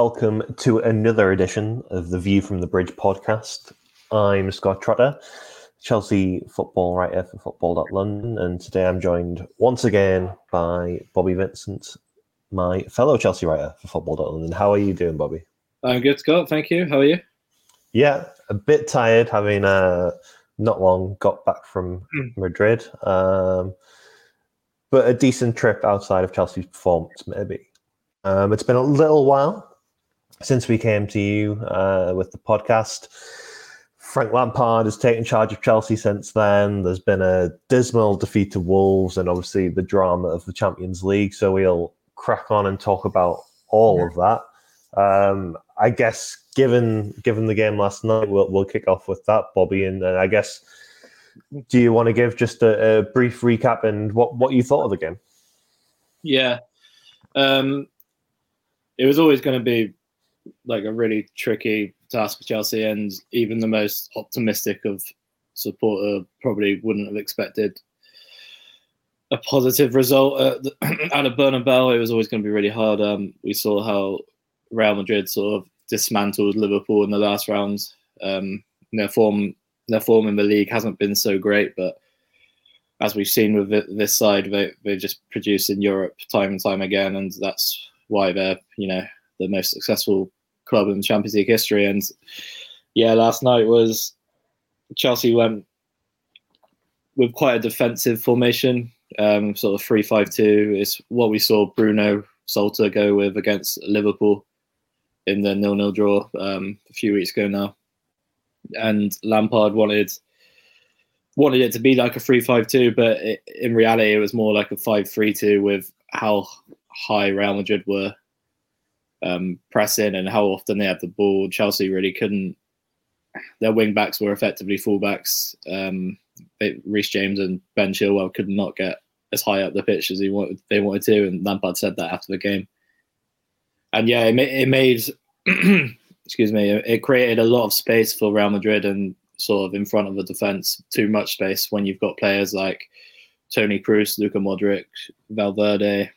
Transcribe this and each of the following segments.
Welcome to another edition of the View from the Bridge podcast. I'm Scott Trotter, Chelsea football writer for Football.London, and today I'm joined once again by Bobby Vincent, my fellow Chelsea writer for Football.London. How are you doing, Bobby? I'm good, Scott. Thank you. How are you? Yeah, a bit tired, having uh, not long got back from Madrid, um, but a decent trip outside of Chelsea's performance, maybe. Um, it's been a little while since we came to you uh, with the podcast. Frank Lampard has taken charge of Chelsea since then. There's been a dismal defeat to Wolves and obviously the drama of the Champions League. So we'll crack on and talk about all of that. Um, I guess given given the game last night, we'll, we'll kick off with that, Bobby. And, and I guess, do you want to give just a, a, brief recap and what, what you thought of the game? Yeah. Um, it was always going to be like a really tricky task for Chelsea, and even the most optimistic of supporter probably wouldn't have expected a positive result at the, out of Bernabeu. It was always going to be really hard. Um, we saw how Real Madrid sort of dismantled Liverpool in the last round. Um, their form, their form in the league hasn't been so great, but as we've seen with this side, they they just produce in Europe time and time again, and that's why they're you know the most successful club in Champions League history. And yeah, last night was Chelsea went with quite a defensive formation, um, sort of three-five-two. It's what we saw Bruno Saltor go with against Liverpool in the nil-nil draw um, a few weeks ago now. And Lampard wanted wanted it to be like a three-five-two, but it, in reality, it was more like a five-three-two with how high Real Madrid were um, pressing and how often they had the ball. Chelsea really couldn't. Their wing backs were effectively fullbacks. Um, James and Ben Chilwell could not get as high up the pitch as he wanted, they wanted to, and Lampard said that after the game. And yeah, it, it made excuse me, it created a lot of space for Real Madrid and sort of in front of the defense. Too much space when you've got players like Toni Kroos, Luka Modric, Valverde,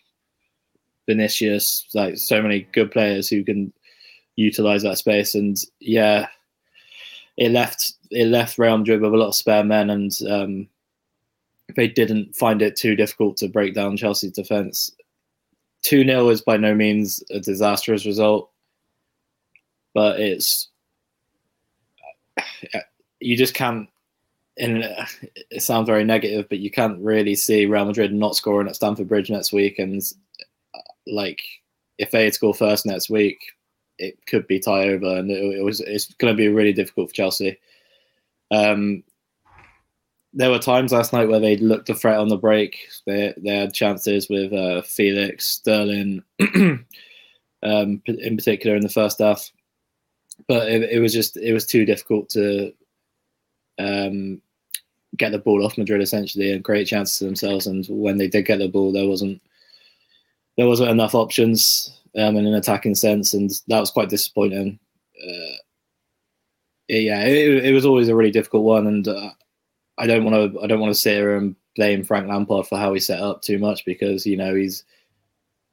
Vinicius, like so many good players who can utilize that space. And yeah, it left it left Real Madrid with a lot of spare men, and um, they didn't find it too difficult to break down Chelsea's defense. Two 0 is by no means a disastrous result, but it's you just can't. And it sounds very negative, but you can't really see Real Madrid not scoring at Stamford Bridge next week, and like if they had scored first next week, it could be tie over, and it, it was it's going to be really difficult for Chelsea. Um, there were times last night where they looked a threat on the break. They they had chances with uh, Felix, Sterling, um, in particular in the first half, but it, it, was just it was too difficult to um, get the ball off Madrid essentially and create chances themselves. And when they did get the ball, there wasn't there wasn't enough options um, in an attacking sense, and that was quite disappointing. Uh, yeah, it, it, was always a really difficult one, and uh, I don't want to I don't want to sit here and blame Frank Lampard for how he set up too much because you know he's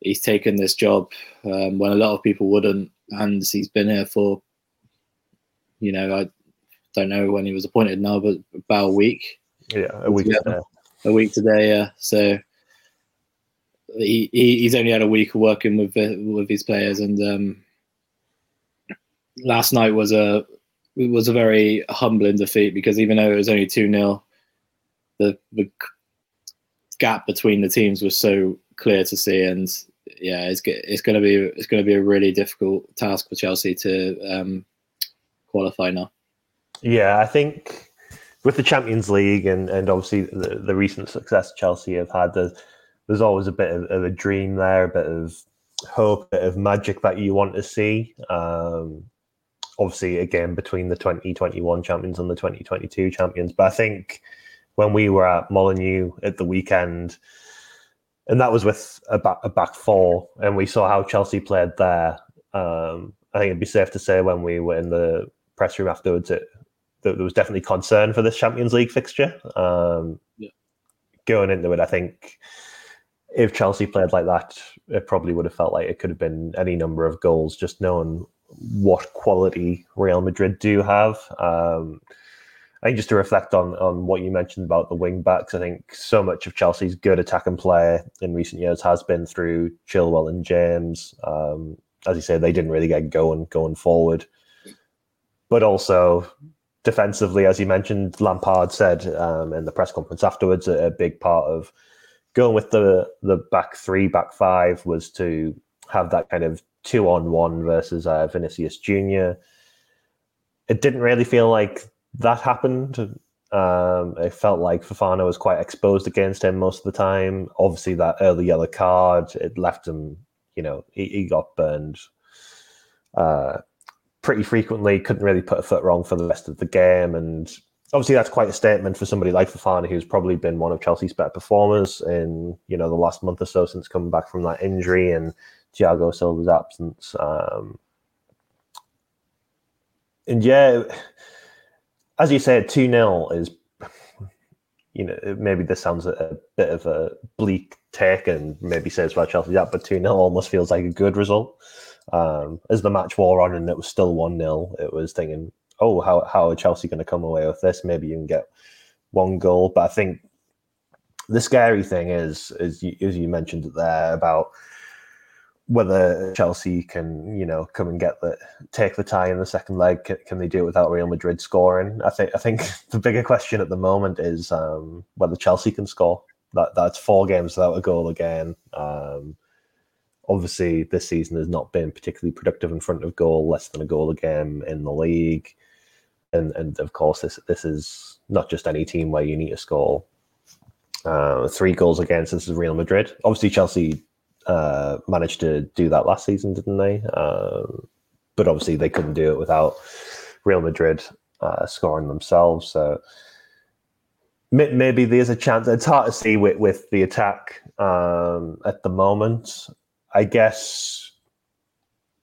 he's taken this job um, when a lot of people wouldn't, and he's been here for you know I don't know when he was appointed now, but about a week. Yeah, a week today. A week today, yeah. So he, he's only had a week of working with with his players, and um, last night was a was a very humbling defeat because even though it was only two 0 the, the gap between the teams was so clear to see, and yeah, it's it's going to be it's going to be a really difficult task for Chelsea to um, qualify now. Yeah, I think with the Champions League and, and obviously the, the recent success Chelsea have had, there's, there's always a bit of, of, a dream there, a bit of hope, a bit of magic that you want to see. Um, obviously, again, between the 2021 champions and the 2022 champions. But I think when we were at Molineux at the weekend, and that was with a back, a back four, and we saw how Chelsea played there. Um, I think it'd be safe to say when we were in the press room afterwards, it, there was definitely concern for this Champions League fixture. Um, yeah. Going into it, I think if Chelsea played like that, it probably would have felt like it could have been any number of goals, just knowing what quality Real Madrid do have. Um, I think just to reflect on on what you mentioned about the wing backs, I think so much of Chelsea's good attacking play in recent years has been through Chilwell and James. Um, as you say, they didn't really get going going forward, but also defensively, as you mentioned, Lampard said um, in the press conference afterwards, a, a big part of going with the the back three, back five was to have that kind of two on one versus uh, Vinicius Junior. It didn't really feel like that happened. Um, it felt like Fofana was quite exposed against him most of the time. Obviously, that early yellow card it left him. You know, he, he got burned uh, pretty frequently. Couldn't really put a foot wrong for the rest of the game, and obviously that's quite a statement for somebody like Fofana, who's probably been one of Chelsea's better performers in you know the last month or so since coming back from that injury and Thiago Silva's absence. Um, and yeah as you said, 2 0 is, you know, maybe this sounds a, a, bit of a bleak take and maybe says about Chelsea that, but 2 0 almost feels like a good result. Um, as the match wore on and it was still 1 0, it was thinking, oh, how, how are Chelsea going to come away with this? Maybe you can get one goal. But I think the scary thing is, as you, as you mentioned there, about whether Chelsea can, you know, come and get the take the tie in the second leg. Can, can, they do it without Real Madrid scoring? I think I think the bigger question at the moment is um, whether Chelsea can score. That that's four games without a goal again. Um, obviously, this season has not been particularly productive in front of goal, less than a goal a game in the league, and and of course this this is not just any team where you need to score uh, three goals against. This is Real Madrid. Obviously, Chelsea uh, managed to do that last season, didn't they? Um, but obviously, they couldn't do it without Real Madrid uh, scoring themselves. So maybe there's a chance. It's hard to see with, with the attack um, at the moment. I guess,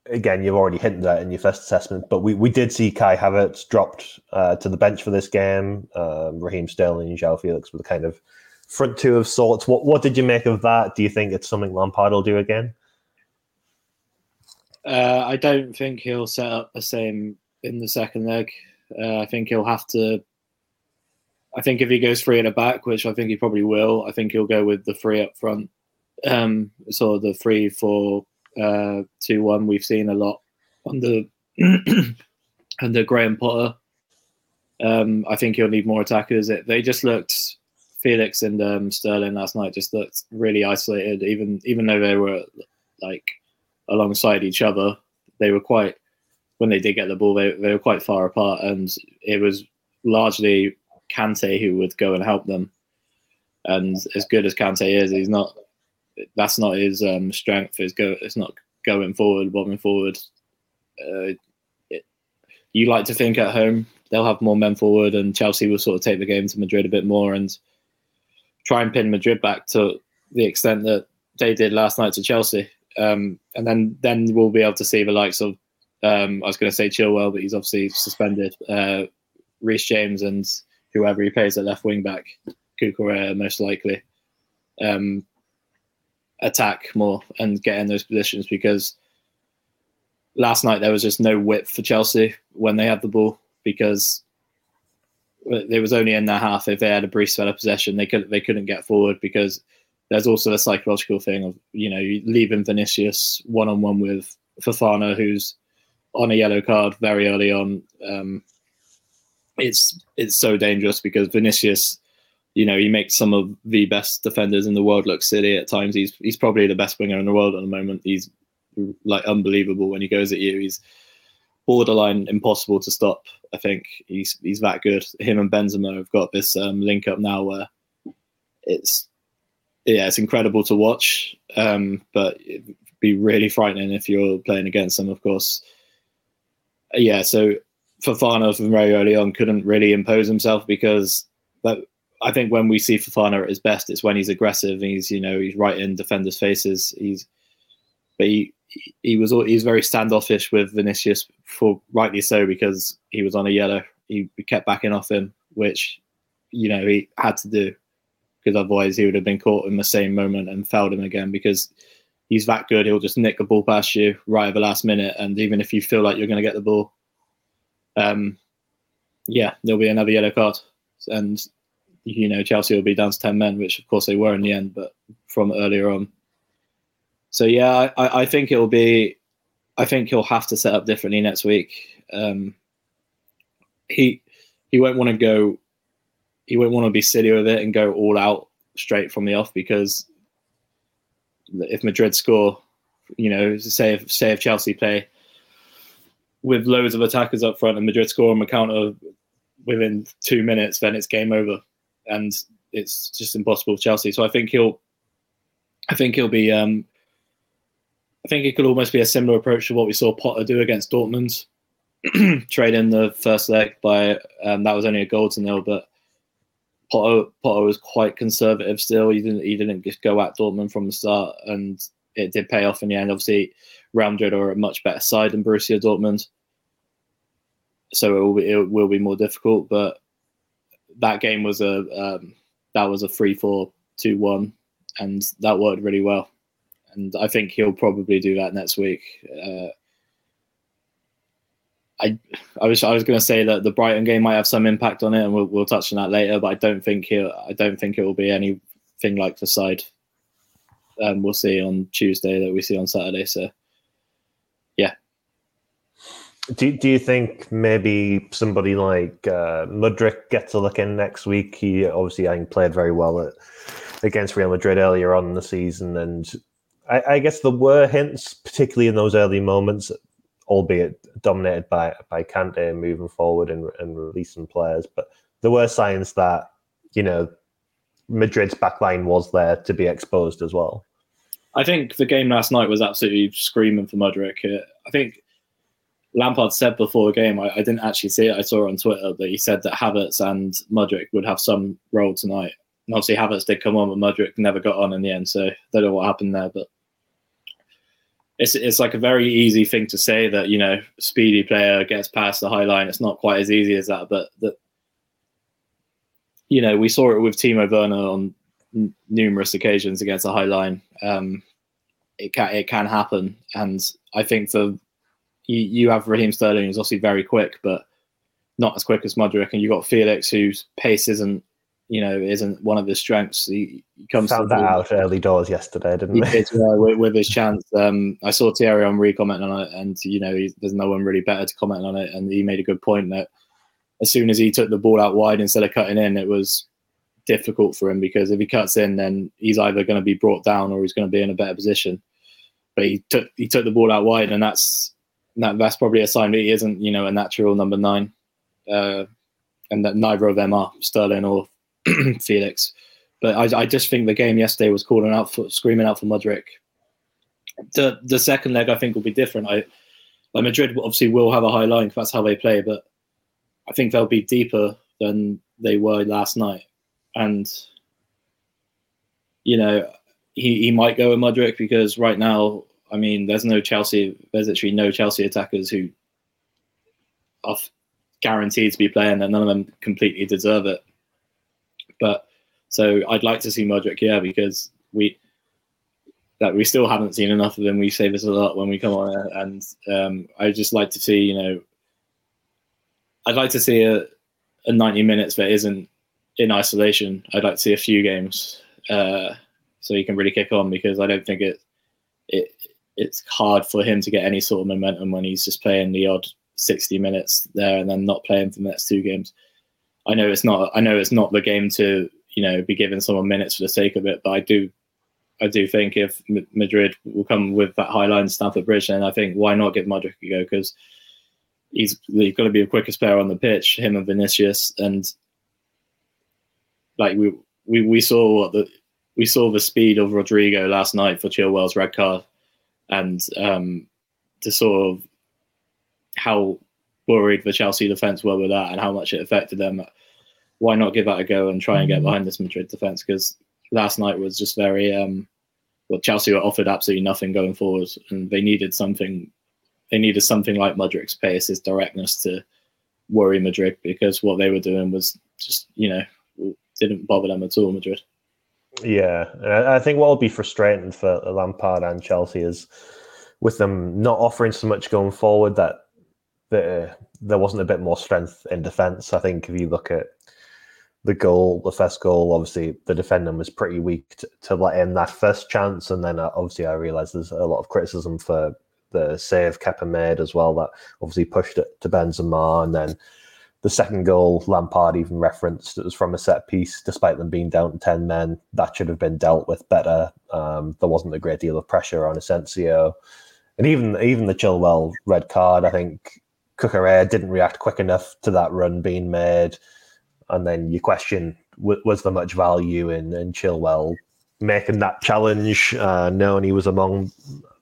again, you've already hinted at in your first assessment, but we, we did see Kai Havertz dropped uh, to the bench for this game. Um, Raheem Sterling and João Felix were the kind of front two of sorts. What what did you make of that? Do you think it's something Lampard will do again? Uh, I don't think he'll set up the same in the second leg. Uh, I think he'll have to. I think if he goes three at the back, which I think he probably will, I think he'll go with the three up front. Um, sort of the three, four, uh, two, one. We've seen a lot under under Graham Potter. Um, I think he'll need more attackers. It, they just looked Felix and um, Sterling last night just looked really isolated. Even even though they were like alongside each other, they were quite when they did get the ball, they they were quite far apart, and it was largely Kante who would go and help them. And as good as Kante is, he's not. That's not his um, strength. Is go. It's not going forward, bombing forward. Uh, it, you like to think at home they'll have more men forward, and Chelsea will sort of take the game to Madrid a bit more and try and pin Madrid back to the extent that they did last night to Chelsea. Um, and then then we'll be able to see the likes of um, I was going to say Chilwell, but he's obviously suspended. Uh, Reece James and whoever he plays at left wing back, Cucurella most likely, um, attack more and get in those positions because last night there was just no width for Chelsea when they had the ball because it was only in their half. If they had a brief spell of possession, they could they couldn't get forward because there's also a psychological thing of you know leaving Vinicius one on one with Fofana, who's on a yellow card very early on. Um, it's it's so dangerous because Vinicius you know, he makes some of the best defenders in the world look silly at times. He's he's probably the best winger in the world at the moment. He's like unbelievable when he goes at you. He's borderline impossible to stop. I think he's he's that good. Him and Benzema have got this um, link up now where it's yeah, it's incredible to watch. Um, but it'd be really frightening if you're playing against them, of course. Yeah, so Fofana from very early on couldn't really impose himself because that I think when we see Fofana at his best, it's when he's aggressive. He's you know he's right in defenders' faces. He's but he he was he's very standoffish with Vinicius for rightly so because he was on a yellow. He kept backing off him, which you know he had to do because otherwise he would have been caught in the same moment and fouled him again because he's that good. He'll just nick the ball past you right at the last minute, and even if you feel like you're going to get the ball, um, yeah, there'll be another yellow card, and you know Chelsea will be down to ten men, which of course they were in the end, but from earlier on. So yeah, I, I think it'll be. I think he'll have to set up differently next week. Um, he he won't want to go. He won't want to be silly with it and go all out straight from the off because if Madrid score, you know, say if say if Chelsea play with loads of attackers up front and Madrid score on the counter within two minutes, then it's game over, and it's just impossible for Chelsea. So I think he'll, I think he'll be. Um, I think it could almost be a similar approach to what we saw Potter do against Dortmund, trade in the first leg by um, that was only a goal to nil, but Potter Potter was quite conservative still. He didn't he didn't just go at Dortmund from the start, and it did pay off in the end. Obviously, Real Madrid are a much better side than Borussia Dortmund, so it will be, it will be more difficult. But that game was a um, that was a three four two one, and that worked really well. And I think he'll probably do that next week. Uh, I I was I was going to say that the Brighton game might have some impact on it, and we'll, we'll touch on that later. But I don't think he I don't think it will be anything like the side um, we'll see on Tuesday that we see on Saturday. So. Do Do you think maybe somebody like uh, Mudryk gets a look in next week? He obviously I think played very well at, against Real Madrid earlier on in the season, and I, I guess there were hints, particularly in those early moments, albeit dominated by by Kante moving forward and, and releasing players. But there were signs that you know Madrid's backline was there to be exposed as well. I think the game last night was absolutely screaming for Mudryk. I think Lampard said before the game, I, I, didn't actually see it, I saw it on Twitter, that he said that Havertz and Mudryk would have some role tonight. And obviously, Havertz did come on, but Mudryk never got on in the end, so I don't know what happened there. But it's it's like a very easy thing to say that you know speedy player gets past the high line. It's not quite as easy as that, but that you know we saw it with Timo Werner on n- numerous occasions against the high line. Um, it can it can happen, and I think the you, you have Raheem Sterling who's obviously very quick, but not as quick as Mudryk, and you've got Felix whose pace isn't you know, isn't one of his strengths. He, he comes found that out early doors yesterday, didn't he? Did, uh, with, with, his chance. Um, I saw Thierry Henry commenting on it, and you know, there's no one really better to comment on it. And he made a good point that as soon as he took the ball out wide instead of cutting in, it was difficult for him because if he cuts in, then he's either going to be brought down or he's going to be in a better position. But he took he took the ball out wide, and that's that, that's probably a sign that he isn't, you know, a natural number nine. Uh, and that neither of them are Sterling or Felix. But I, I, just think the game yesterday was calling out for screaming out for Mudryk. The the second leg I think will be different. I like Madrid obviously will have a high line because that's how they play, but I think they'll be deeper than they were last night. And you know, he, he might go with Mudryk because right now, I mean, there's no Chelsea, there's actually no Chelsea attackers who are guaranteed to be playing, and none of them completely deserve it. But so I'd like to see Mudryk, yeah, because we that we still haven't seen enough of him. We say this a lot when we come on, and um, I just like to see, you know, I'd like to see a, a 90 minutes that isn't in isolation. I'd like to see a few games uh, so he can really kick on because I don't think it it it's hard for him to get any sort of momentum when he's just playing the odd 60 minutes there and then not playing for the next two games. I know it's not. I know it's not the game to you know be giving someone minutes for the sake of it. But I do I do think if Madrid will come with that high line Stamford Bridge, then I think why not give Mudryk a go because he's he's got to be the quickest player on the pitch, him and Vinicius, and like we we, we saw what the we saw the speed of Rodrigo last night for Chilwell's red card, and um, to sort of how worried the Chelsea defense were with that and how much it affected them. Why not give that a go and try and get mm-hmm. behind this Madrid defense? Because last night was just very um, well. Chelsea were offered absolutely nothing going forward, and they needed something. They needed something like Mudryk's pace, his directness to worry Madrid because what they were doing was just you know didn't bother them at all. Madrid. Yeah, I think what will be frustrating for Lampard and Chelsea is with them not offering so much going forward that the, there wasn't a bit more strength in defence. I think if you look at the goal, the first goal, obviously the defending was pretty weak to, to let in that first chance, and then uh, obviously I realise there's a lot of criticism for the save Kepa made as well that obviously pushed it to Benzema, and then the second goal Lampard even referenced it was from a set piece, despite them being down to ten men. That should have been dealt with better. Um, there wasn't a great deal of pressure on Asensio, and even even the Chilwell red card. I think Cucurella didn't react quick enough to that run being made and then you question was there much value in, in Chilwell making that challenge, uh, knowing he was among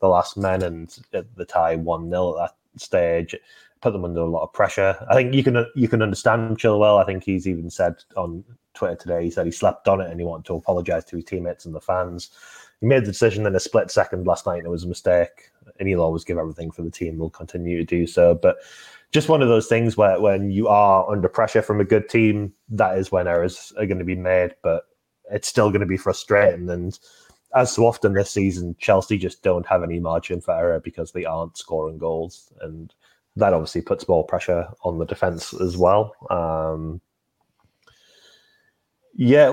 the last men and the tie 1 0 at that stage, put them under a lot of pressure. I think you can you can understand Chilwell. I think he's even said on Twitter today, he said he slept on it and he wanted to apologise to his teammates and the fans. He made the decision in a split second last night and it was a mistake. And he'll always give everything for the team, will continue to do so. But just one of those things where when you are under pressure from a good team, that is when errors are going to be made, but it's still going to be frustrating. And as so often this season, Chelsea just don't have any margin for error because they aren't scoring goals. And that obviously puts more pressure on the defense as well. Um, yeah.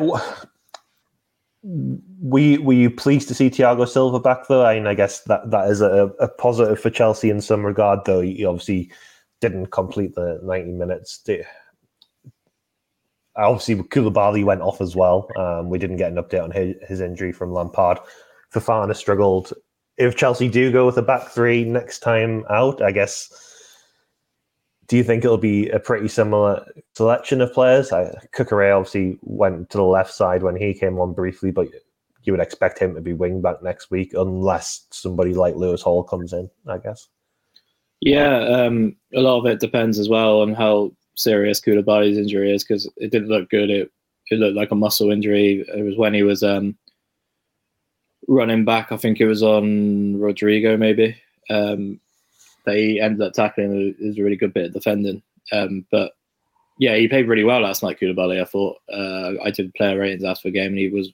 We were you pleased to see Thiago Silva back though? I mean, I guess that that is a, a positive for Chelsea in some regard, though. He obviously didn't complete the 90 minutes. Obviously, Koulibaly went off as well. Um, we didn't get an update on his, his injury from Lampard. Fofana struggled. If Chelsea do go with a back three next time out, I guess. Do you think it'll be a pretty similar selection of players? I, Cucurella obviously went to the left side when he came on briefly, but you would expect him to be wing back next week unless somebody like Lewis Hall comes in, I guess. Yeah, um, a lot of it depends as well on how serious Koulibaly's injury is because it didn't look good. It it looked like a muscle injury. It was when he was um, running back. I think it was on Rodrigo maybe. Um, he ended up tackling. Was a really good bit of defending. Um, but yeah, he played really well last night, Koulibaly. I thought uh, I did player ratings after the game, and he was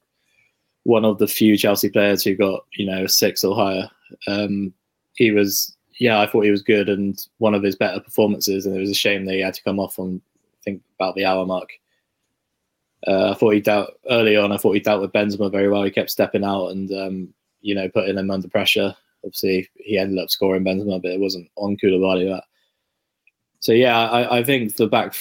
one of the few Chelsea players who got you know six or higher. Um, he was yeah, I thought he was good and one of his better performances. And it was a shame that he had to come off on, I think, about the hour mark. Uh, I thought he dealt early on. I thought he dealt with Benzema very well. He kept stepping out and um, you know putting him under pressure. Obviously, he ended up scoring Benzema, but it wasn't on Koulibaly. That. So yeah, I, I think the back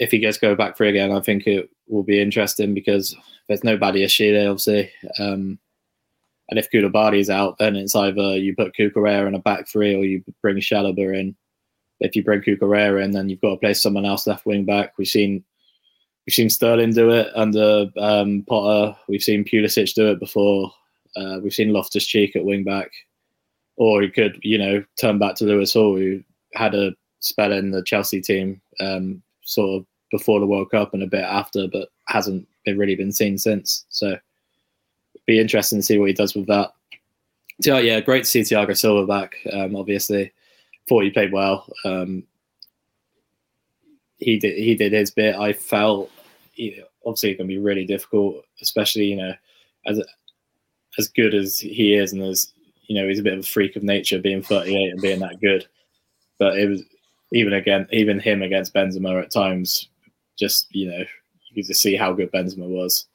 if he gets go back free again, I think it will be interesting because there's no Badiashile, obviously. Um, and if Koulibaly's out, then it's either you put Cucurella in a back three or you bring Chalobah in. If you bring Cucurella in, then you've got to play someone else left wing back. We've seen we've seen Sterling do it under um, Potter. We've seen Pulisic do it before. Uh, we've seen Loftus Cheek at wing back, or he could, you know, turn back to Lewis Hall, who had a spell in the Chelsea team, um, sort of before the World Cup and a bit after, but hasn't been really been seen since. So be interesting to see what he does with that. So, yeah, great to see Thiago Silva back. Um, obviously, thought he played well. Um, he did he did his bit. I felt you obviously it can be really difficult, especially you know as as good as he is, and as you know he's a bit of a freak of nature, being 38 and being that good. But it was even again even him against Benzema at times, just you know you could just see how good Benzema was.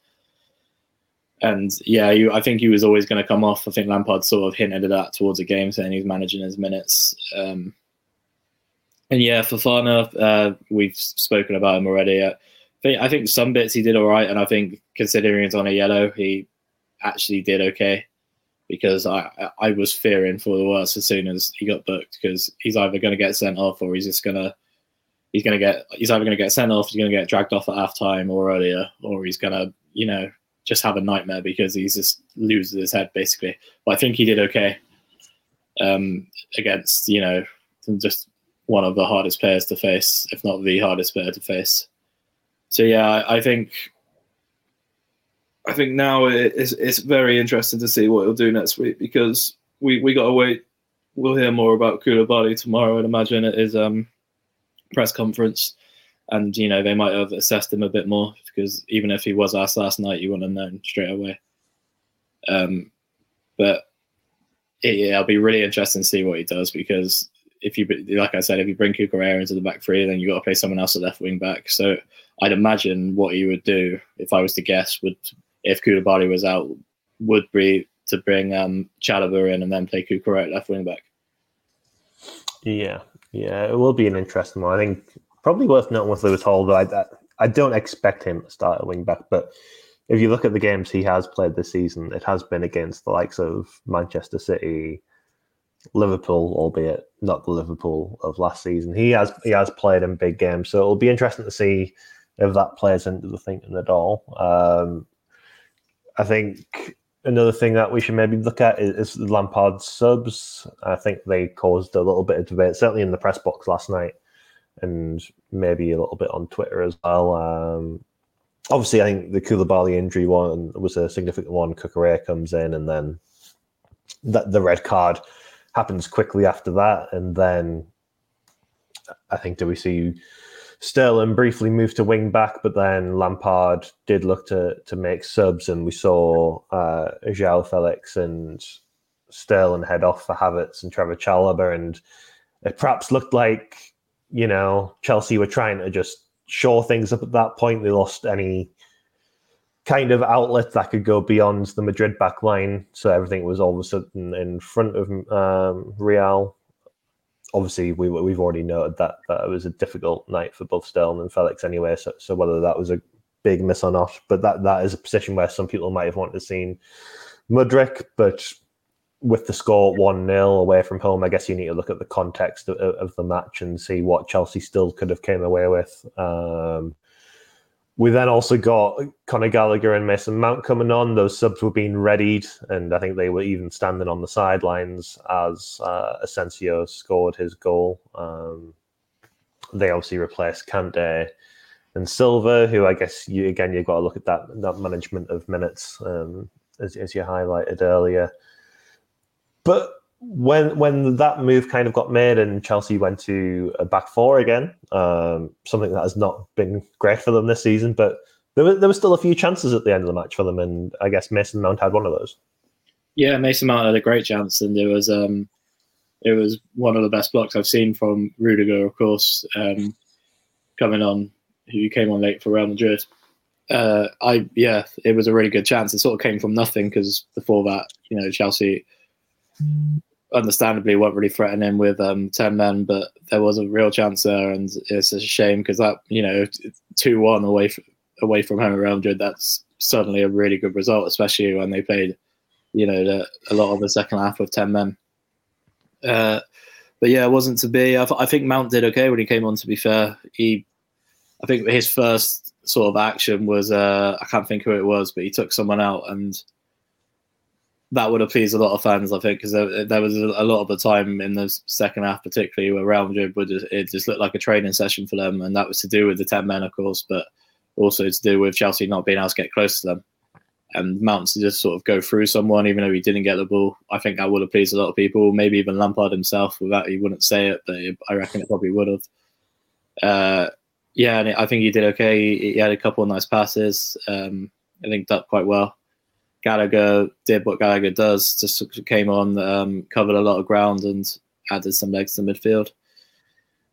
And yeah, you, I think he was always going to come off. I think Lampard sort of hinted at that towards the game, saying he's managing his minutes. Um, and yeah, Fofana, uh, we've spoken about him already. Uh, I think some bits he did all right, and I think considering it's on a yellow, he actually did okay because I I was fearing for the worst as soon as he got booked because he's either going to get sent off or he's just gonna he's gonna get he's either going to get sent off, he's going to get dragged off at half time or earlier, or he's going to you know just have a nightmare because he's just loses his head basically. But I think he did okay um, against you know just one of the hardest players to face, if not the hardest player to face. So yeah, I, I think I think now it's it's very interesting to see what he'll do next week because we we got to wait. We'll hear more about Koulibaly tomorrow. I'd imagine at his um, press conference, and you know they might have assessed him a bit more because even if he was asked last night, you wouldn't have known straight away. Um, but it, yeah, it'll be really interesting to see what he does because if you like I said, if you bring Cucurella into the back three, then you got to play someone else at left wing back. So I'd imagine what he would do, if I was to guess, would if Koulibaly was out, would be to bring um, in and then play Cucurella left wing back. Yeah, yeah, it will be an interesting one. I think probably worth noting with Lewis Hall, though. I, I don't expect him to start at wing back, but if you look at the games he has played this season, it has been against the likes of Manchester City, Liverpool, albeit not the Liverpool of last season. He has he has played in big games, so it'll be interesting to see if that plays into the thinking at all. Um, I think another thing that we should maybe look at is, is Lampard's subs. I think they caused a little bit of debate, certainly in the press box last night, and maybe a little bit on Twitter as well. Um, obviously, I think the Koulibaly injury one was a significant one. Cucurella comes in, and then that the red card happens quickly after that, and then I think do we see Sterling briefly moved to wing back, but then Lampard did look to to make subs, and we saw uh, Joao Felix and Sterling head off for Havertz and Trevor Chalobah, and it perhaps looked like you know Chelsea were trying to just shore things up at that point. They lost any kind of outlet that could go beyond the Madrid back line, so everything was all of a sudden in front of um, Real obviously we we've already noted that that it was a difficult night for both Sterling and Felix anyway. So so whether that was a big miss or not, but that that is a position where some people might have wanted to see Mudryk, but with the score one 0 away from home, I guess you need to look at the context of, of, the match and see what Chelsea still could have came away with. Um, we then also got Conor Gallagher and Mason Mount coming on. Those subs were being readied, and I think they were even standing on the sidelines as uh, Asensio scored his goal. Um, they obviously replaced Kante and Silva, who I guess you again you've got to look at that that management of minutes um, as, as you highlighted earlier. But when when that move kind of got made and Chelsea went to a back four again, um, something that has not been great for them this season, but there were there were still a few chances at the end of the match for them, and I guess Mason Mount had one of those. Yeah, Mason Mount had a great chance, and it was um, it was one of the best blocks I've seen from Rudiger, of course, um, coming on, who came on late for Real Madrid. Uh, I yeah, it was a really good chance. It sort of came from nothing because before that, you know, Chelsea understandably weren't really threatening with um, 10 men, but there was a real chance there. And it's a shame because that, you know, 2 1 away, from, away from home at Real Madrid, that's certainly a really good result, especially when they played, you know, the, a lot of the second half with 10 men. Uh, but yeah, it wasn't to be. I, I think Mount did okay when he came on, to be fair. He, I think his first sort of action was, uh, I can't think who it was, but he took someone out and that would have pleased a lot of fans, I think, because there, there, was a, lot of the time in the second half, particularly where Real Madrid would just, it just looked like a training session for them, and that was to do with the ten men, of course, but also to do with Chelsea not being able to get close to them. And Mount to just sort of go through someone, even though he didn't get the ball. I think that would have pleased a lot of people. Maybe even Lampard himself, without he wouldn't say it, but I reckon it probably would have. Uh, yeah, and I think he did okay. He, had a couple of nice passes. Um, I think that quite well. Gallagher did what Gallagher does, just came on, um, covered a lot of ground, and added some legs to midfield.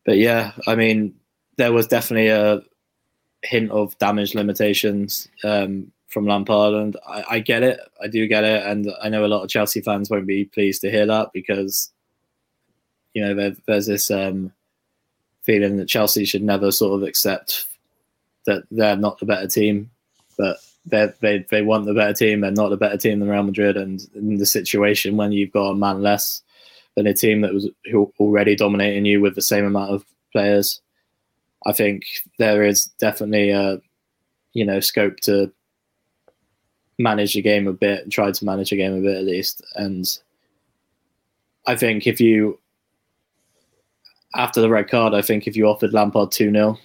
But yeah, I mean, there was definitely a hint of damage limitations um, from Lampard, and I, I, get it. I do get it, and I know a lot of Chelsea fans won't be pleased to hear that because you know there, there's this um, feeling that Chelsea should never sort of accept that they're not the better team, but they they they want the better team. They're not the better team than Real Madrid, and in the situation when you've got a man less than a team that was already dominating you with the same amount of players, I think there is definitely a you know scope to manage the game a bit, try to manage the game a bit at least, and I think if you after the red card, I think if you offered Lampard two 0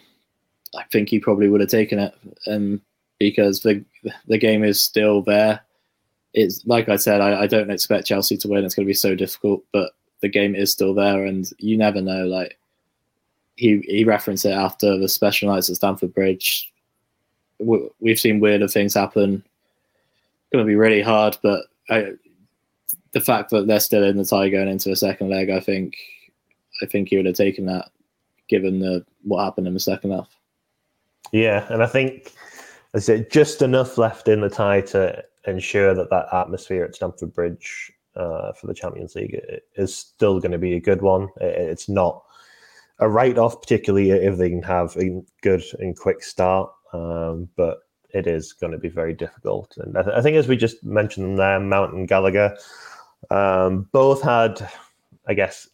I think he probably would have taken it, um, because the the game is still there. It's like I said, I, I don't expect Chelsea to win. It's going to be so difficult, but the game is still there, and you never know. Like he he referenced it after the special nights at Stamford Bridge. We've seen weirder things happen. It's going to be really hard, but I, the fact that they're still in the tie going into the second leg, I think, I think he would have taken that, given the what happened in the second half. Yeah, and I think is it just enough left in the tie to ensure that that atmosphere at Stamford Bridge uh, for the Champions League is still going to be a good one. It's not a write-off, particularly if they can have a good and quick start, um, but it is going to be very difficult. And I, th- I think, as we just mentioned there, Mount and Gallagher um, both had, I guess,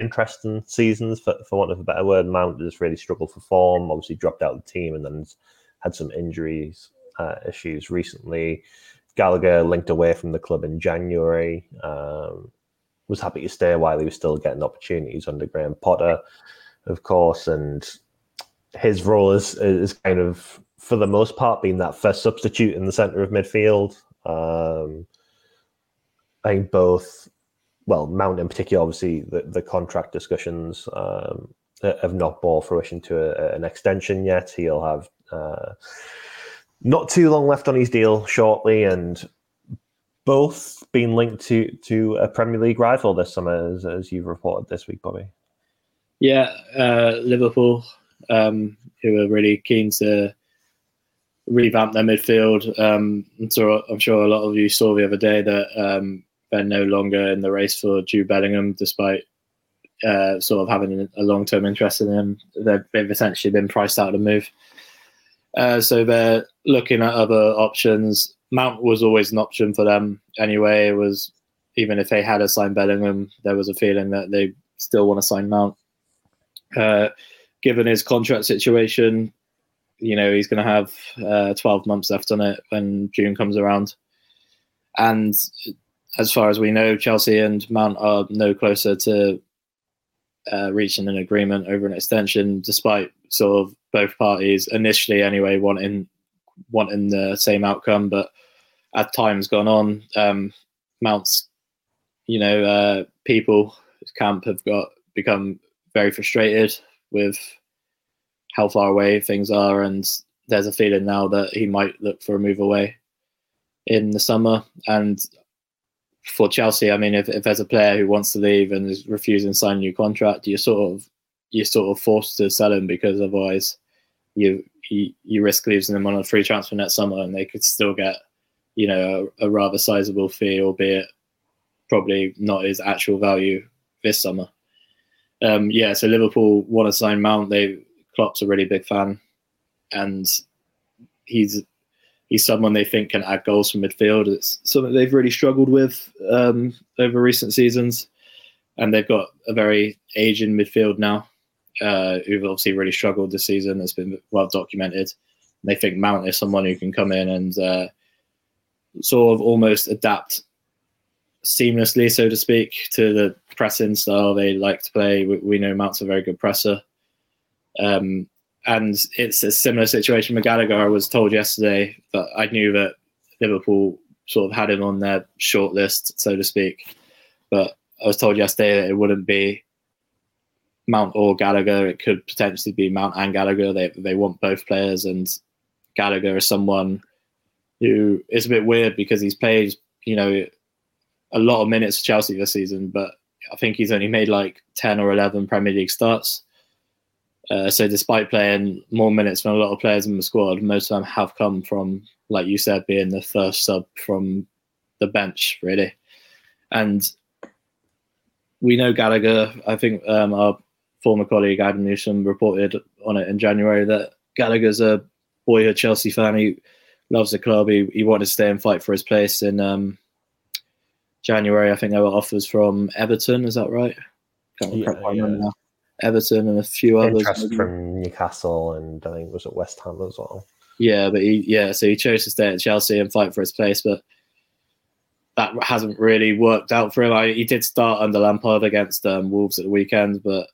interesting seasons, for, for want of a better word. Mount has really struggled for form, obviously dropped out of the team, and then had some injuries uh, issues recently. Gallagher linked away from the club in January. Um, was happy to stay while he was still getting opportunities under Graham Potter, of course, and his role is is kind of for the most part being that first substitute in the centre of midfield. Um, I think both well, Mount in particular, obviously, the, the contract discussions um, have not bore fruition to a, an extension yet. He'll have uh, not too long left on his deal shortly, and both being linked to to a Premier League rival this summer, as, as you've reported this week, Bobby. Yeah, uh, Liverpool, um, who are really keen to revamp their midfield. Um, so I'm sure a lot of you saw the other day that um, they're no longer in the race for Jude Bellingham, despite uh, sort of having a long term interest in him. They've, they've, essentially been priced out of the move. Uh, so they're looking at other options. Mount was always an option for them anyway. It was even if they had a signed Bellingham, there was a feeling that they still want to sign Mount. Uh, given his contract situation, you know he's going to have uh, 12 months left on it when June comes around, and as far as we know, Chelsea and Mount are no closer to uh, reaching an agreement over an extension, despite sort of both parties initially, anyway, wanting wanting the same outcome. But as time's gone on, um, Mount's, you know, uh, people camp have got become very frustrated with how far away things are, and there's a feeling now that he might look for a move away in the summer. And for Chelsea, I mean, if, if there's a player who wants to leave and is refusing to sign a new contract, you're sort of you're sort of forced to sell him because otherwise you you, you risk losing them on a free transfer next summer, and they could still get you know a, a rather sizable fee, albeit probably not his actual value this summer. Um, yeah, so Liverpool want to sign Mount. They Klopp's a really big fan, and he's he's someone they think can add goals from midfield. It's something they've really struggled with um, over recent seasons, and they've got a very aging midfield now, uh, who've obviously really struggled this season. It's been well documented. And they think Mount is someone who can come in and uh, sort of almost adapt seamlessly, so to speak, to the pressing style they like to play. We, we know Mount's a very good presser. Um, and it's a similar situation with Gallagher. I was told yesterday that I knew that Liverpool sort of had him on their short list, so to speak. But I was told yesterday that it wouldn't be Mount or Gallagher. It could potentially be Mount and Gallagher. They they want both players, and Gallagher is someone who is a bit weird because he's played, you know, a lot of minutes for Chelsea this season, but I think he's only made like ten or eleven Premier League starts. Uh, so despite playing more minutes than a lot of players in the squad, most of them have come from, like you said, being the first sub from the bench, really. And we know Gallagher. I think um, our former colleague Adam Newson reported on it in January that Gallagher's a boyhood Chelsea fan. He loves the club. He, he wanted to stay and fight for his place in um, January. I think there were offers from Everton. Is that right? Can't yeah, yeah. now. Everton and a few others. Interest from Newcastle and I think it was at West Ham as well. Yeah, but he yeah, so he chose to stay at Chelsea and fight for his place, but that hasn't really worked out for him. I, he did start under Lampard against um, Wolves at the weekend, but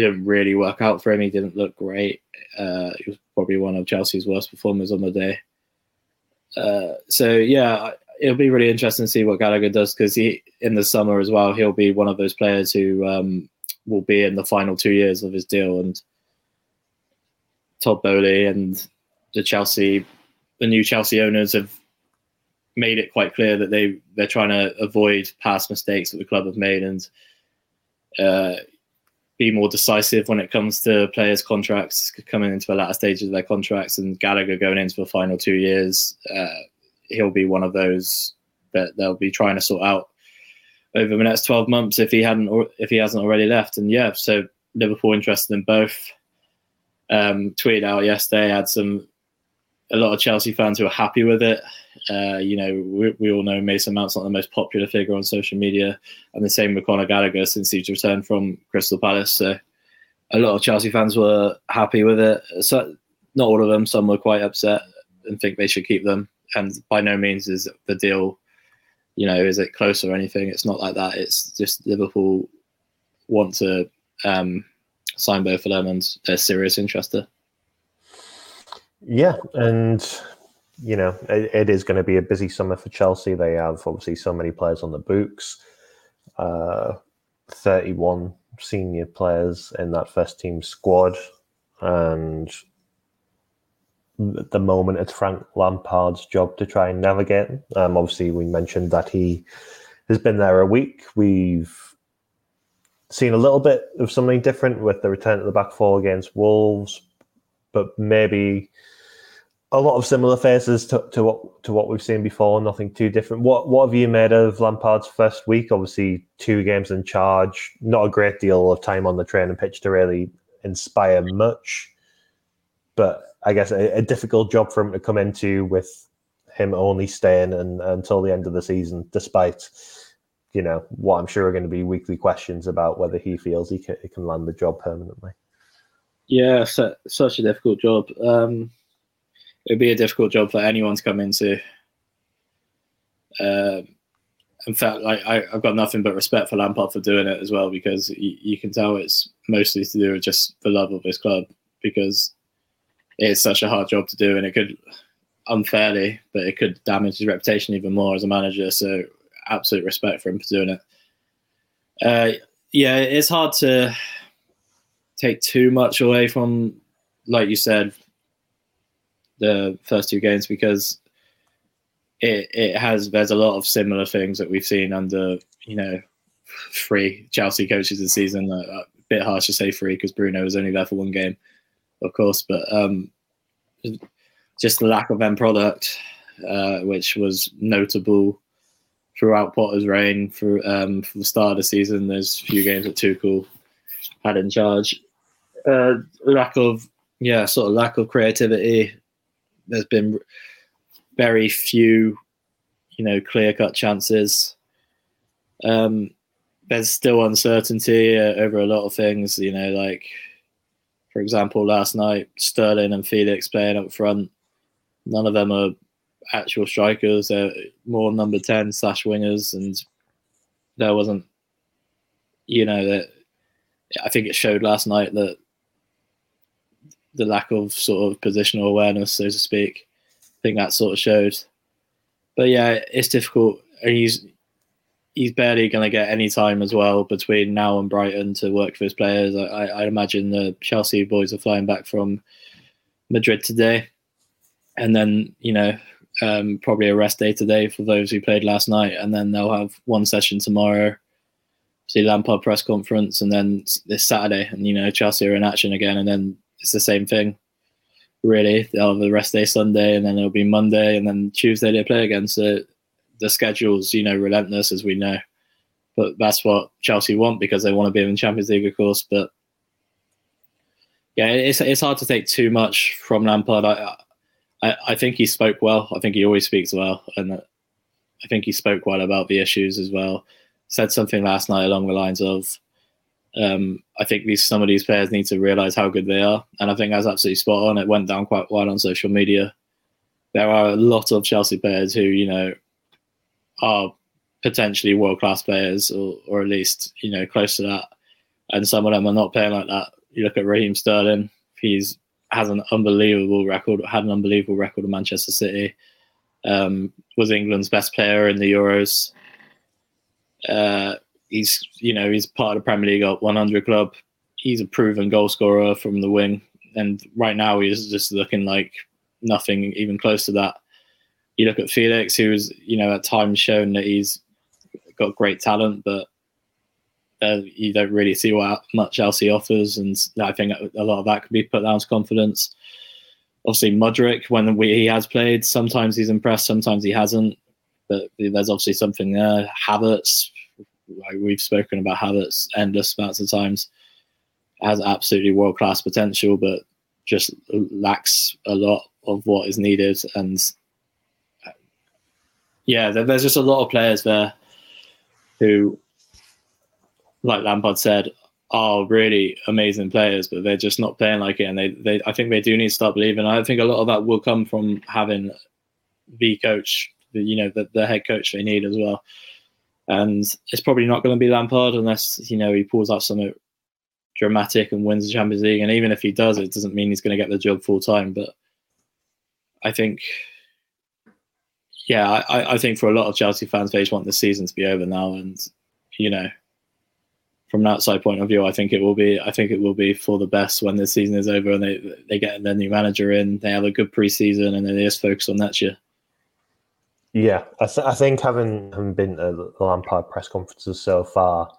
didn't really work out for him. He didn't look great. Uh, he was probably one of Chelsea's worst performers on the day. Uh, so yeah, it'll be really interesting to see what Gallagher does because he in the summer as well. He'll be one of those players who um, will be in the final two years of his deal, and Todd Boehly and the Chelsea, the new Chelsea owners have made it quite clear that they they're trying to avoid past mistakes that the club have made and uh, be more decisive when it comes to players' contracts coming into the latter stages of their contracts. And Gallagher going into the final two years, uh, he'll be one of those that they'll be trying to sort out over the next twelve months if he hadn't or if he hasn't already left. And yeah, so Liverpool interested in both. Um, tweeted out yesterday had some a lot of Chelsea fans who are happy with it. Uh, you know, we, we, all know Mason Mount's not the most popular figure on social media, and the same with Conor Gallagher since he's returned from Crystal Palace. So a lot of Chelsea fans were happy with it. So not all of them. Some were quite upset and think they should keep them. And by no means is the deal, you know, is it close or anything? It's not like that. It's just Liverpool want to um, sign both of them, and they're serious interest there. Yeah, and you know it, it is going to be a busy summer for Chelsea. They have obviously so many players on the books, uh, thirty-one senior players in that first team squad, and at the moment it's Frank Lampard's job to try and navigate. Um, obviously, we mentioned that he has been there a week. We've seen a little bit of something different with the return to the back four against Wolves, but maybe a lot of similar faces to, to what to what we've seen before. Nothing too different. What what have you made of Lampard's first week? Obviously, two games in charge. Not a great deal of time on the training pitch to really inspire much, but I guess a, a difficult job for him to come into with him only staying and, until the end of the season, despite you know what I'm sure are going to be weekly questions about whether he feels he can, he can land the job permanently. Yeah, so, such a difficult job. Um, it'd be a difficult job for anyone to come into. Uh, in fact, like I, have got nothing but respect for Lampard for doing it as well because you, you, can tell it's mostly to do with just the love of his club because it's such a hard job to do and it could unfairly, but it could damage his reputation even more as a manager. So, absolute respect for him for doing it. Uh, yeah, it's hard to take too much away from, like you said, the first two games because it it has there's a lot of similar things that we've seen under you know three Chelsea coaches this season. A bit harsh to say three because Bruno was only there for one game, of course, but um, just the lack of end product, uh, which was notable throughout Potter's reign. For um, for the start of the season, there's a few games that Tuchel had in charge. Uh, lack of yeah, sort of lack of creativity there's been very few, you know, clear cut chances. Um, there's still uncertainty uh, over a lot of things. You know, like for example, last night Sterling and Felix playing up front. None of them are actual strikers. They're more number ten slash wingers, and there wasn't, you know, that. I think it showed last night that the lack of sort of positional awareness, so to speak. I think that sort of showed. But yeah, it's difficult. And he's he's barely going to get any time as well between now and Brighton to work for his players. I, I imagine the Chelsea boys are flying back from Madrid today, and then you know um, probably a rest day today for those who played last night, and then they'll have one session tomorrow. See Lampard press conference, and then this Saturday, and you know Chelsea are in action again, and then it's the same thing. Really, they'll have the rest day Sunday, and then it'll be Monday, and then Tuesday they play again. So the schedule's you know relentless as we know, but that's what Chelsea want because they want to be in the Champions League, of course. But yeah, it's it's hard to take too much from Lampard. I, I I think he spoke well. I think he always speaks well, and I think he spoke well about the issues as well. Said something last night along the lines of, um, "I think these some of these players need to realize how good they are," and I think that's absolutely spot on. It went down quite well on social media. There are a lot of Chelsea players who you know are potentially world class players, or or at least you know close to that, and some of them are not playing like that you look at Raheem Sterling, he's has an unbelievable record, had an unbelievable record at Manchester City. Um, was England's best player in the Euros. Uh, he's you know he's part of the Premier League 100 club. He's a proven goal scorer from the wing, and right now he's just looking like nothing even close to that. You look at Felix, who's you know at times shown that he's got great talent, but uh, you don't really see what much else he offers, and I think a lot of that could be put down to confidence. Obviously, Mudryk, when we, he has played, sometimes he's impressed, sometimes he hasn't. But there's obviously something there. Havertz, we've spoken about Havertz endless amounts of times, has absolutely world class potential, but just lacks a lot of what is needed. And yeah, there's just a lot of players there who like Lampard said, are really amazing players, but they're just not playing like it. And they, they I think they do need to start believing. I think a lot of that will come from having the coach, the, you know, the, the head coach they need as well. And it's probably not going to be Lampard unless, you know, he pulls out something dramatic and wins the Champions League. And even if he does, it doesn't mean he's going to get the job full time. But I think, yeah, I, I think for a lot of Chelsea fans, they just want the season to be over now. And, you know, from an outside point of view, I think it will be. I think it will be for the best when the season is over and they they get their new manager in. They have a good preseason and then they just focus on that year. Yeah, I, th- I think having, having been to the Lampard press conferences so far,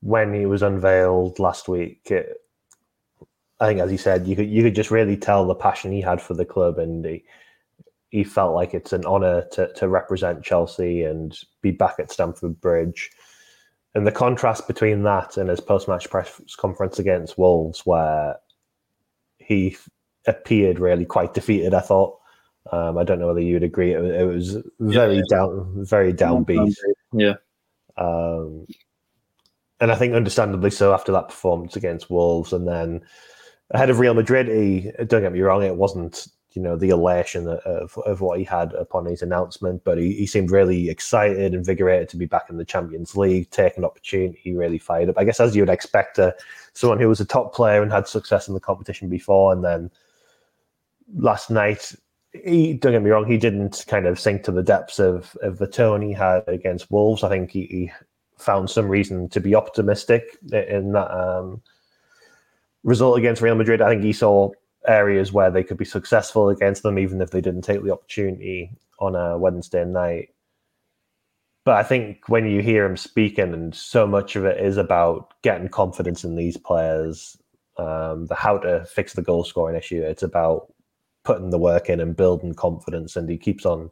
when he was unveiled last week, it, I think, as he said, you could you could just really tell the passion he had for the club, and he he felt like it's an honour to to represent Chelsea and be back at Stamford Bridge and the contrast between that and his post-match press conference against Wolves, where he appeared really quite defeated, I thought. Um, I don't know whether you'd agree. It, it was very yeah, down, very downbeat. Yeah. Um, and I think understandably so after that performance against Wolves, and then ahead of Real Madrid, he don't get me wrong, it wasn't you know the elation of, of what he had upon his announcement. But he, he seemed really excited, invigorated to be back in the Champions League, taking opportunity, he really fired up. I guess as you would expect, uh, someone who was a top player and had success in the competition before, and then last night. He don't get me wrong. He didn't kind of sink to the depths of, of the tone he had against Wolves. I think he, he found some reason to be optimistic in that um, result against Real Madrid. I think he saw areas where they could be successful against them, even if they didn't take the opportunity on a Wednesday night. But I think when you hear him speaking, and so much of it is about getting confidence in these players, um, the how to fix the goal scoring issue. It's about putting the work in and building confidence. And he keeps on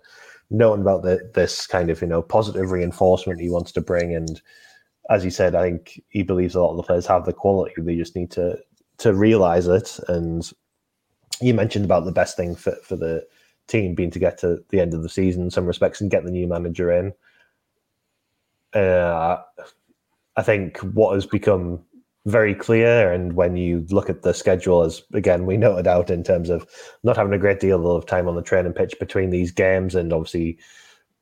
knowing about the, this kind of you know positive reinforcement he wants to bring. And as he said, I think he believes a lot of the players have the quality. They just need to to realize it and you mentioned about the best thing for, for the team being to get to the end of the season in some respects and get the new manager in. Uh, I think what has become very clear, and when you look at the schedule, as again we noted out in terms of not having a great deal of time on the training pitch between these games, and obviously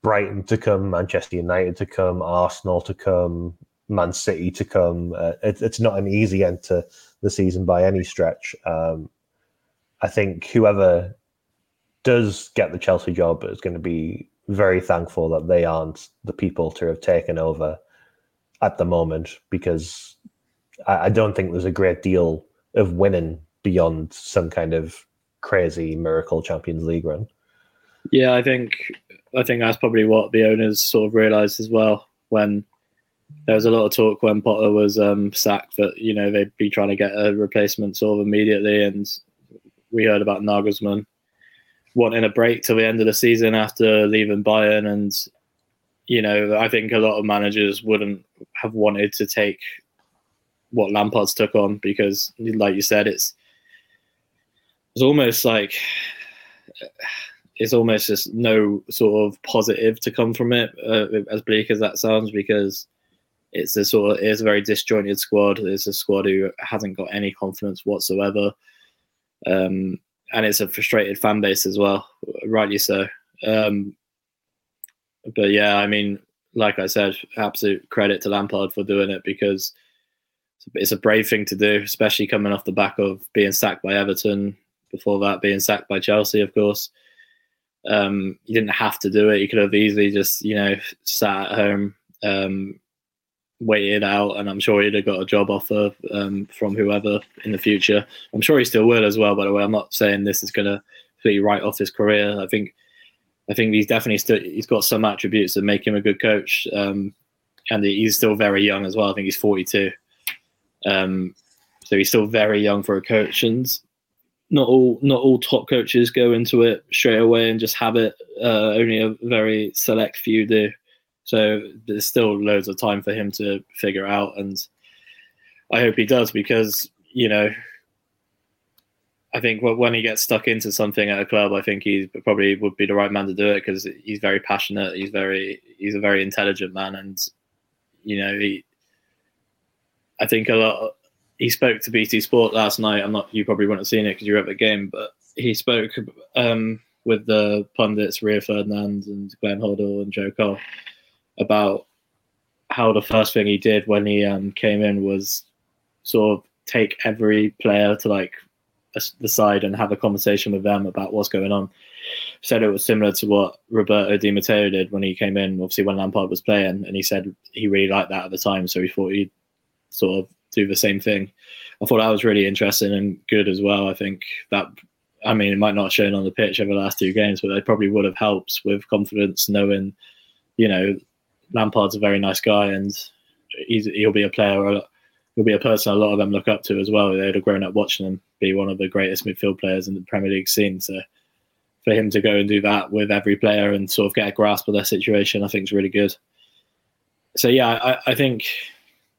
Brighton to come, Manchester United to come, Arsenal to come, Man City to come. Uh, it, it's not an easy end to the season by any stretch. Um, I think whoever does get the Chelsea job is going to be very thankful that they aren't the people to have taken over at the moment because I, don't think there's a great deal of winning beyond some kind of crazy miracle Champions League run. Yeah, I think I think that's probably what the owners sort of realised as well when there was a lot of talk when Potter was um, sacked that you know they'd be trying to get a replacement sort of immediately, and we heard about Nagelsmann wanting a break till the end of the season after leaving Bayern, and you know I think a lot of managers wouldn't have wanted to take what Lampard's took on because, like you said, it's it's almost like it's almost just no sort of positive to come from it, uh, as bleak as that sounds, because it's a sort of it's a very disjointed squad. It's a squad who hasn't got any confidence whatsoever, um, and it's a frustrated fan base as well, rightly so. Um, but yeah, I mean, like I said, absolute credit to Lampard for doing it because it's a brave thing to do, especially coming off the back of being sacked by Everton. Before that, being sacked by Chelsea, of course. Um, you didn't have to do it. You could have easily just, you know, sat at home, um, waited out, and I'm sure he'd have got a job offer um, from whoever in the future. I'm sure he still will as well. By the way, I'm not saying this is going to completely write off his career. I think, I think he's definitely still he's got some attributes that make him a good coach, um, and he's still very young as well. I think he's 42, um, so he's still very young for a coach, and not all not all top coaches go into it straight away and just have it. Uh, only a very select few do. So there's still loads of time for him to figure out, and I hope he does because you know I think when he gets stuck into something at a club, I think he probably would be the right man to do it because he's very passionate. He's very he's a very intelligent man, and you know he. I think a lot he spoke to BT Sport last night. I'm not. You probably wouldn't have seen it because you were at the game, but he spoke um, with the pundits Rio Ferdinand and Glenn Hoddle and Joe Cole about how the first thing he did when he um, came in was sort of take every player to like the side and have a conversation with them about what's going on. Said it was similar to what Roberto Di Matteo did when he came in, obviously when Lampard was playing, and he said he really liked that at the time, so he thought he'd sort of do the same thing. I thought that was really interesting and good as well. I think that, I mean, it might not have shown on the pitch over the last two games, but it probably would have helped with confidence, knowing, you know, Lampard's a very nice guy and he'll be a player, he'll be a person a lot of them look up to as well. They'd have grown up watching him be one of the greatest midfield players in the Premier League scene. So for him to go and do that with every player and sort of get a grasp of their situation, I think is really good. So yeah, I, I think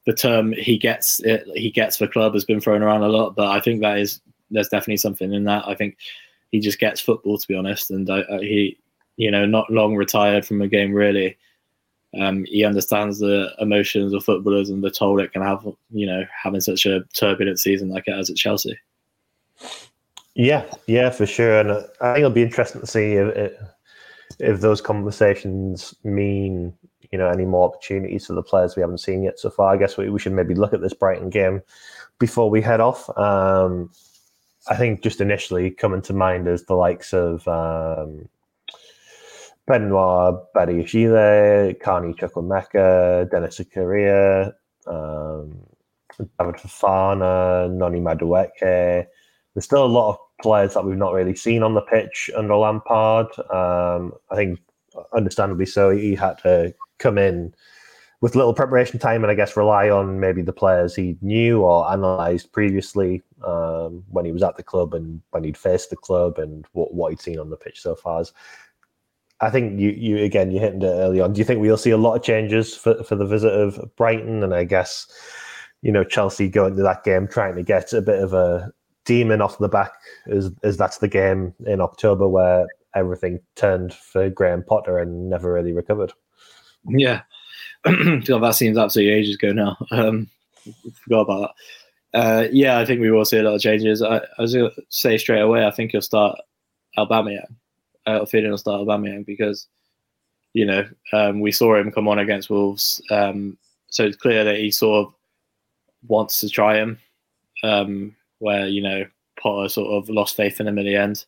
the term he gets it, he gets the club has been thrown around a lot, but I think that is there's definitely something in that. I think he just gets football to be honest, and I, I, he you know not long retired from a game really. Um, he understands the emotions of footballers and the toll it can have, you know, having such a turbulent season like it has at Chelsea. Yeah, yeah, for sure, and I think it'll be interesting to see if if those conversations mean you know any more opportunities for the players we haven't seen yet so far. I guess we, we should maybe look at this Brighton game before we head off. Um, I think just initially coming to mind is the likes of um, Benoit Badiashile, Carney Chukwuemeka, Denis Zakaria, um, David Fofana, Noni Madueke. There's still a lot of players that we've not really seen on the pitch under Lampard. Um, I think, understandably so, he had to come in with little preparation time and I guess rely on maybe the players he knew or analysed previously um, when he was at the club and when he'd faced the club and what, what he'd seen on the pitch so far. I think you, you again, you hit it early on. Do you think we'll see a lot of changes for, for the visit of Brighton? And I guess, you know, Chelsea going to that game trying to get a bit of a demon off the back as, as that's the game in October where everything turned for Graham Potter and never really recovered. Yeah, God, that seems absolutely ages ago now. Um, forgot about that. Uh, yeah, I think we will see a lot of changes. I, I was going to say straight away, I think he'll start Aubameyang. I have a feeling he'll start Aubameyang because, you know, um, we saw him come on against Wolves. Um, so it's clear that he sort of wants to try him, um, where, you know, Potter sort of lost faith in him in the end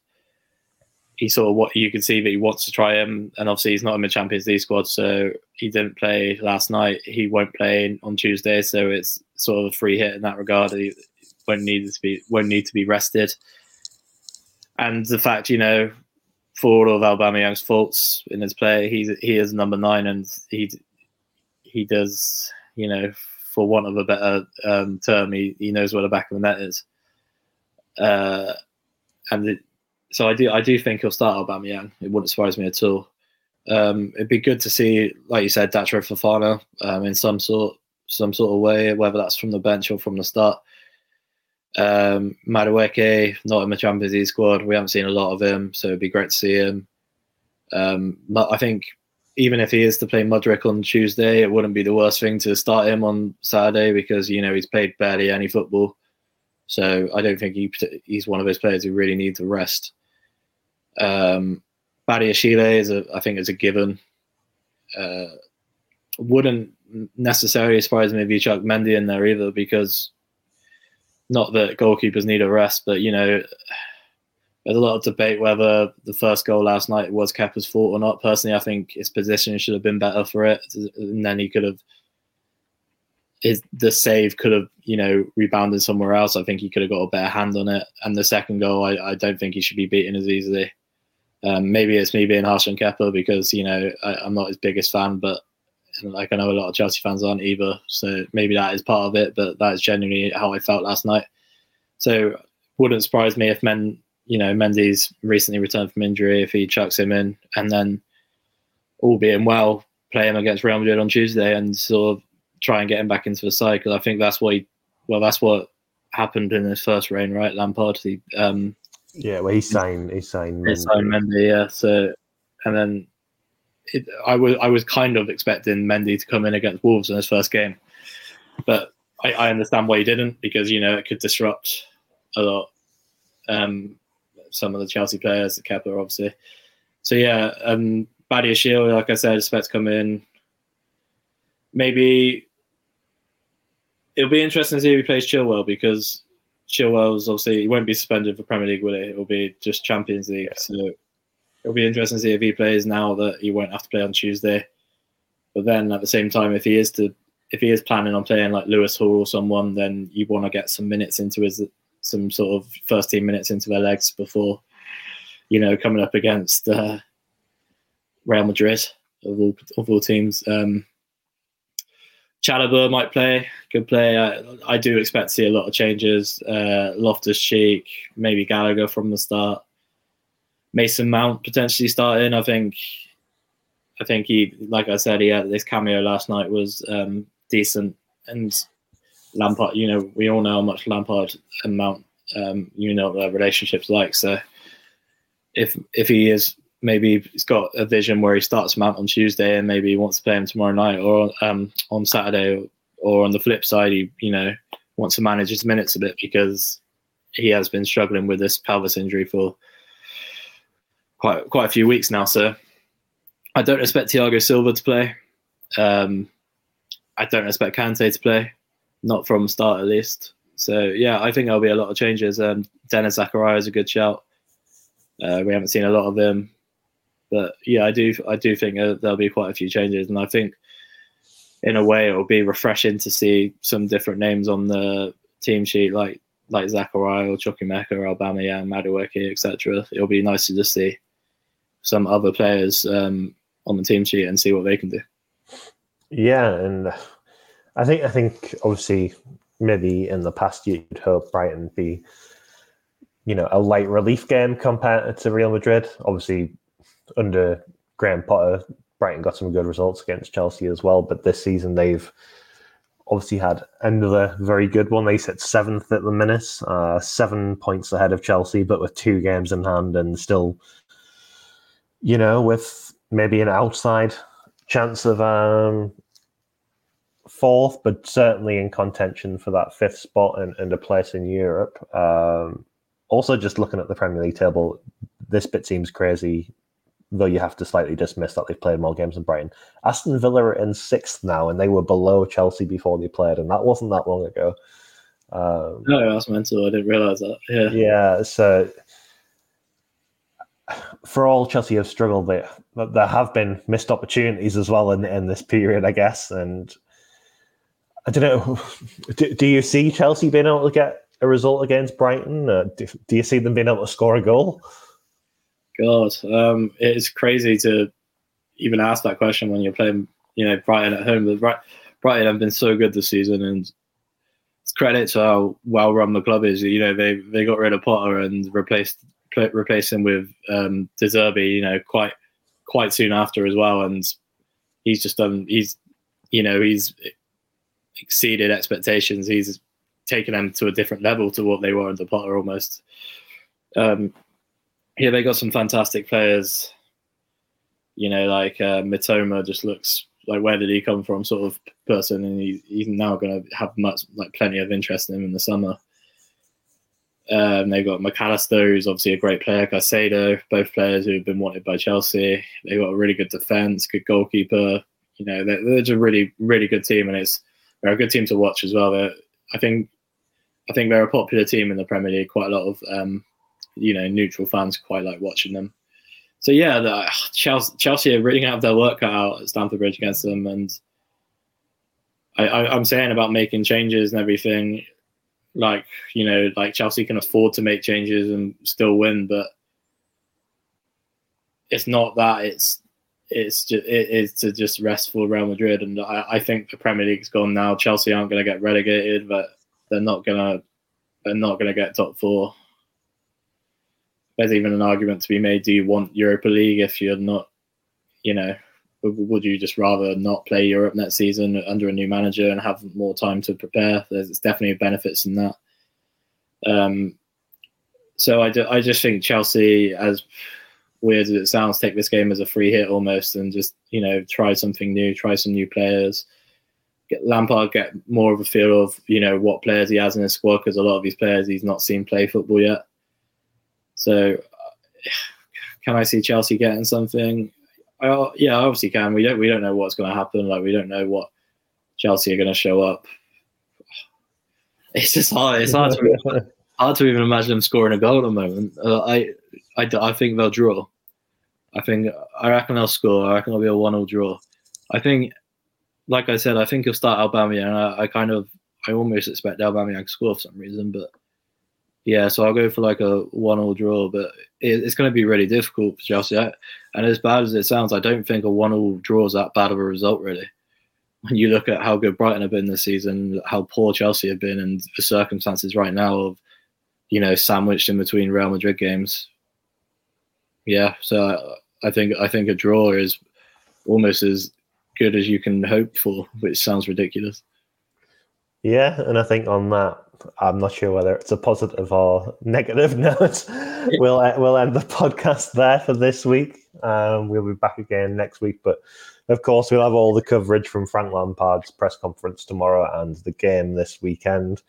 he sort of what you can see that he wants to try him, and obviously he's not in the Champions League squad, so he didn't play last night. He won't play on Tuesday, so it's sort of a free hit in that regard. He won't need to be won't need to be rested, and the fact you know, for all of Aubameyang's faults in his play, he's he is number nine, and he he does you know, for want of a better um, term, he, he knows where the back of the net is. Uh, and it, so I do I do think he'll start Aubameyang. It wouldn't surprise me at all. Um, it'd be good to see, like you said, Datro Fofana um, in some sort some sort of way, whether that's from the bench or from the start. Um, Madueke, not in the Champions League squad. We haven't seen a lot of him, so it'd be great to see him. Um, I think even if he is to play Mudryk on Tuesday, it wouldn't be the worst thing to start him on Saturday because you know he's played barely any football. So I don't think he he's one of those players who really needs a rest. Um, Badiashile is a I think is a given. Uh, wouldn't necessarily surprise me if you chuck Mendy in there either because not that goalkeepers need a rest, but you know there's a lot of debate whether the first goal last night was Kepa's fault or not. Personally, I think his position should have been better for it, and then he could have. His, the save could have, you know, rebounded somewhere else. I think he could have got a better hand on it. And the second goal, I, I don't think he should be beaten as easily. Um, maybe it's me being harsh on Kepa because you know I, am not his biggest fan, but like I know a lot of Chelsea fans aren't either. So maybe that is part of it, but that is genuinely how I felt last night. So wouldn't surprise me if men you know, Mendy's recently returned from injury, if he chucks him in and then, all being well, play him against Real Madrid on Tuesday and sort of try and get him back into the cycle. I think that's what he, well, that's what happened in his first reign, right? Lampard. He, um, yeah, well, he signed, he signed, he signed Mendy, yeah. So, and then it, I was, I was kind of expecting Mendy to come in against Wolves in his first game, but I, I understand why he didn't because you know it could disrupt a lot. Um, some of the Chelsea players, the Kepa obviously. So yeah, um, Badiashile, like I said, expect to come in. Maybe it'll be interesting to see if he plays Chilwell because Chilwell's obviously he won't be suspended for Premier League, will it? It'll be just Champions League. Yeah. So it'll be interesting to see if he plays now that he won't have to play on Tuesday. But then at the same time, if he is to if he is planning on playing like Lewis Hall or someone, then you want to get some minutes into his some sort of first team minutes into their legs before, you know, coming up against uh, Real Madrid of all of all teams. Um, Chalobah might play, good play. I, I, do expect to see a lot of changes. Uh, Loftus Cheek, maybe Gallagher from the start. Mason Mount potentially starting. I think. I think he, like I said, he had this cameo last night was um, decent, and Lampard, you know, we all know how much Lampard and Mount, um, you know, their relationships like. So if if he is maybe he's got a vision where he starts him out on Tuesday and maybe he wants to play him tomorrow night or um, on Saturday, or, on the flip side, he you know wants to manage his minutes a bit because he has been struggling with this pelvis injury for quite quite a few weeks now. So I don't expect Thiago Silva to play. Um, I don't expect Kante to play not from start at least. So yeah, I think there'll be a lot of changes. Um, Denis Zakaria is a good shout. Uh, we haven't seen a lot of him, but yeah, I do I do think uh, there'll be quite a few changes, and I think in a way it will be refreshing to see some different names on the team sheet, like like Zakaria or Chukwuemeka, Aubameyang, Madueke, etc. It'll be nice to just see some other players um, on the team sheet and see what they can do. Yeah, and I think I think obviously maybe in the past you'd hope Brighton be, you know, a light relief game compared to Real Madrid. Obviously, under Graham Potter, Brighton got some good results against Chelsea as well. But this season they've obviously had another very good one. They sit seventh at the minute, uh, seven points ahead of Chelsea, but with two games in hand and still, you know, with maybe an outside chance of um, fourth, but certainly in contention for that fifth spot and, and a place in Europe. Um, also, just looking at the Premier League table, this bit seems crazy, though you have to slightly dismiss that they've played more games than Brighton. Aston Villa are in sixth now, and they were below Chelsea before they played, and that wasn't that long ago. Um, no, that's mental. I didn't realise that. Yeah. Yeah. So for all Chelsea have struggled, there there have been missed opportunities as well in in this period, I guess, and I don't know. Do, do, you see Chelsea being able to get a result against Brighton? Uh, do, do, you see them being able to score a goal? God, um, it's crazy to even ask that question when you're playing, you know, Brighton at home. But Brighton have been so good this season, and it's credit to how well run the club is. You know, they they got rid of Potter and replaced replaced him with um, De Zerbi, You know, quite quite soon after as well, and he's just done. He's you know he's exceeded expectations. He's taken them to a different level to what they were under Potter almost. Um, yeah, they got some fantastic players. You know, like uh, Mitoma just looks like where did he come from sort of person, and he, he's now going to have much like plenty of interest in him in the summer. Um, they've got Mac Allister, who's obviously a great player. Caicedo, both players who've been wanted by Chelsea. They've got a really good defense, good goalkeeper. You know, they're, they're just a really, really good team, and it's they're a good team to watch as well. They're, I think, I think they're a popular team in the Premier League. Quite a lot of, um, you know, neutral fans quite like watching them. So yeah, the, Chelsea, Chelsea are really to have their work cut out at Stamford Bridge against them, and I, I'm saying about making changes and everything like you know like Chelsea can afford to make changes and still win, but it's not that. It's it's just it is to just restful Real Madrid, and I, I think the Premier League's gone now. Chelsea aren't going to get relegated, but they're not gonna they're not to get top four. There's even an argument to be made: Do you want Europa League if you're not, you know, would you just rather not play Europe next season under a new manager and have more time to prepare? There's definitely benefits in that. Um, so I, do, I just think Chelsea, as weird as it sounds, take this game as a free hit almost and just you know try something new, try some new players. Get Lampard get more of a feel of you know what players he has in his squad because a lot of these players he's not seen play football yet. So can I see Chelsea getting something? I, yeah, I obviously can. We don't we don't know what's going to happen. Like we don't know what Chelsea are going to show up. It's just hard. It's hard to hard to even imagine them scoring a goal at the moment. Uh, I, I I think they'll draw. I think I reckon they'll score. I reckon it'll be a one-all draw. I think, like I said, I think he'll start Aubameyang. And I, I kind of I almost expect Aubameyang to score for some reason, but yeah, so I'll go for like a one-all draw, but it, it's going to be really difficult for Chelsea. I, and as bad as it sounds, I don't think a one-all draw is that bad of a result, really. When you look at how good Brighton have been this season, how poor Chelsea have been, and the circumstances right now of, you know, sandwiched in between Real Madrid games. Yeah, so I, I think I think a draw is almost as good as you can hope for, which sounds ridiculous. Yeah, and I think on that, I'm not sure whether it's a positive or negative note. we'll we'll end the podcast there for this week. Um, we'll be back again next week, but of course we'll have all the coverage from Frank Lampard's press conference tomorrow and the game this weekend.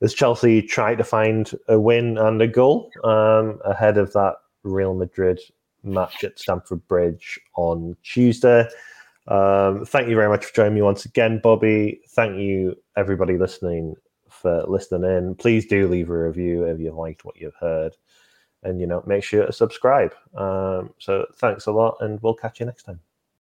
As Chelsea try to find a win and a goal um, ahead of that Real Madrid match at Stamford Bridge on Tuesday. Um, thank you very much for joining me once again, Bobby. Thank you, everybody listening, for listening in. Please do leave a review if you liked what you've heard, and you know, make sure to subscribe. Um, so, thanks a lot, and we'll catch you next time.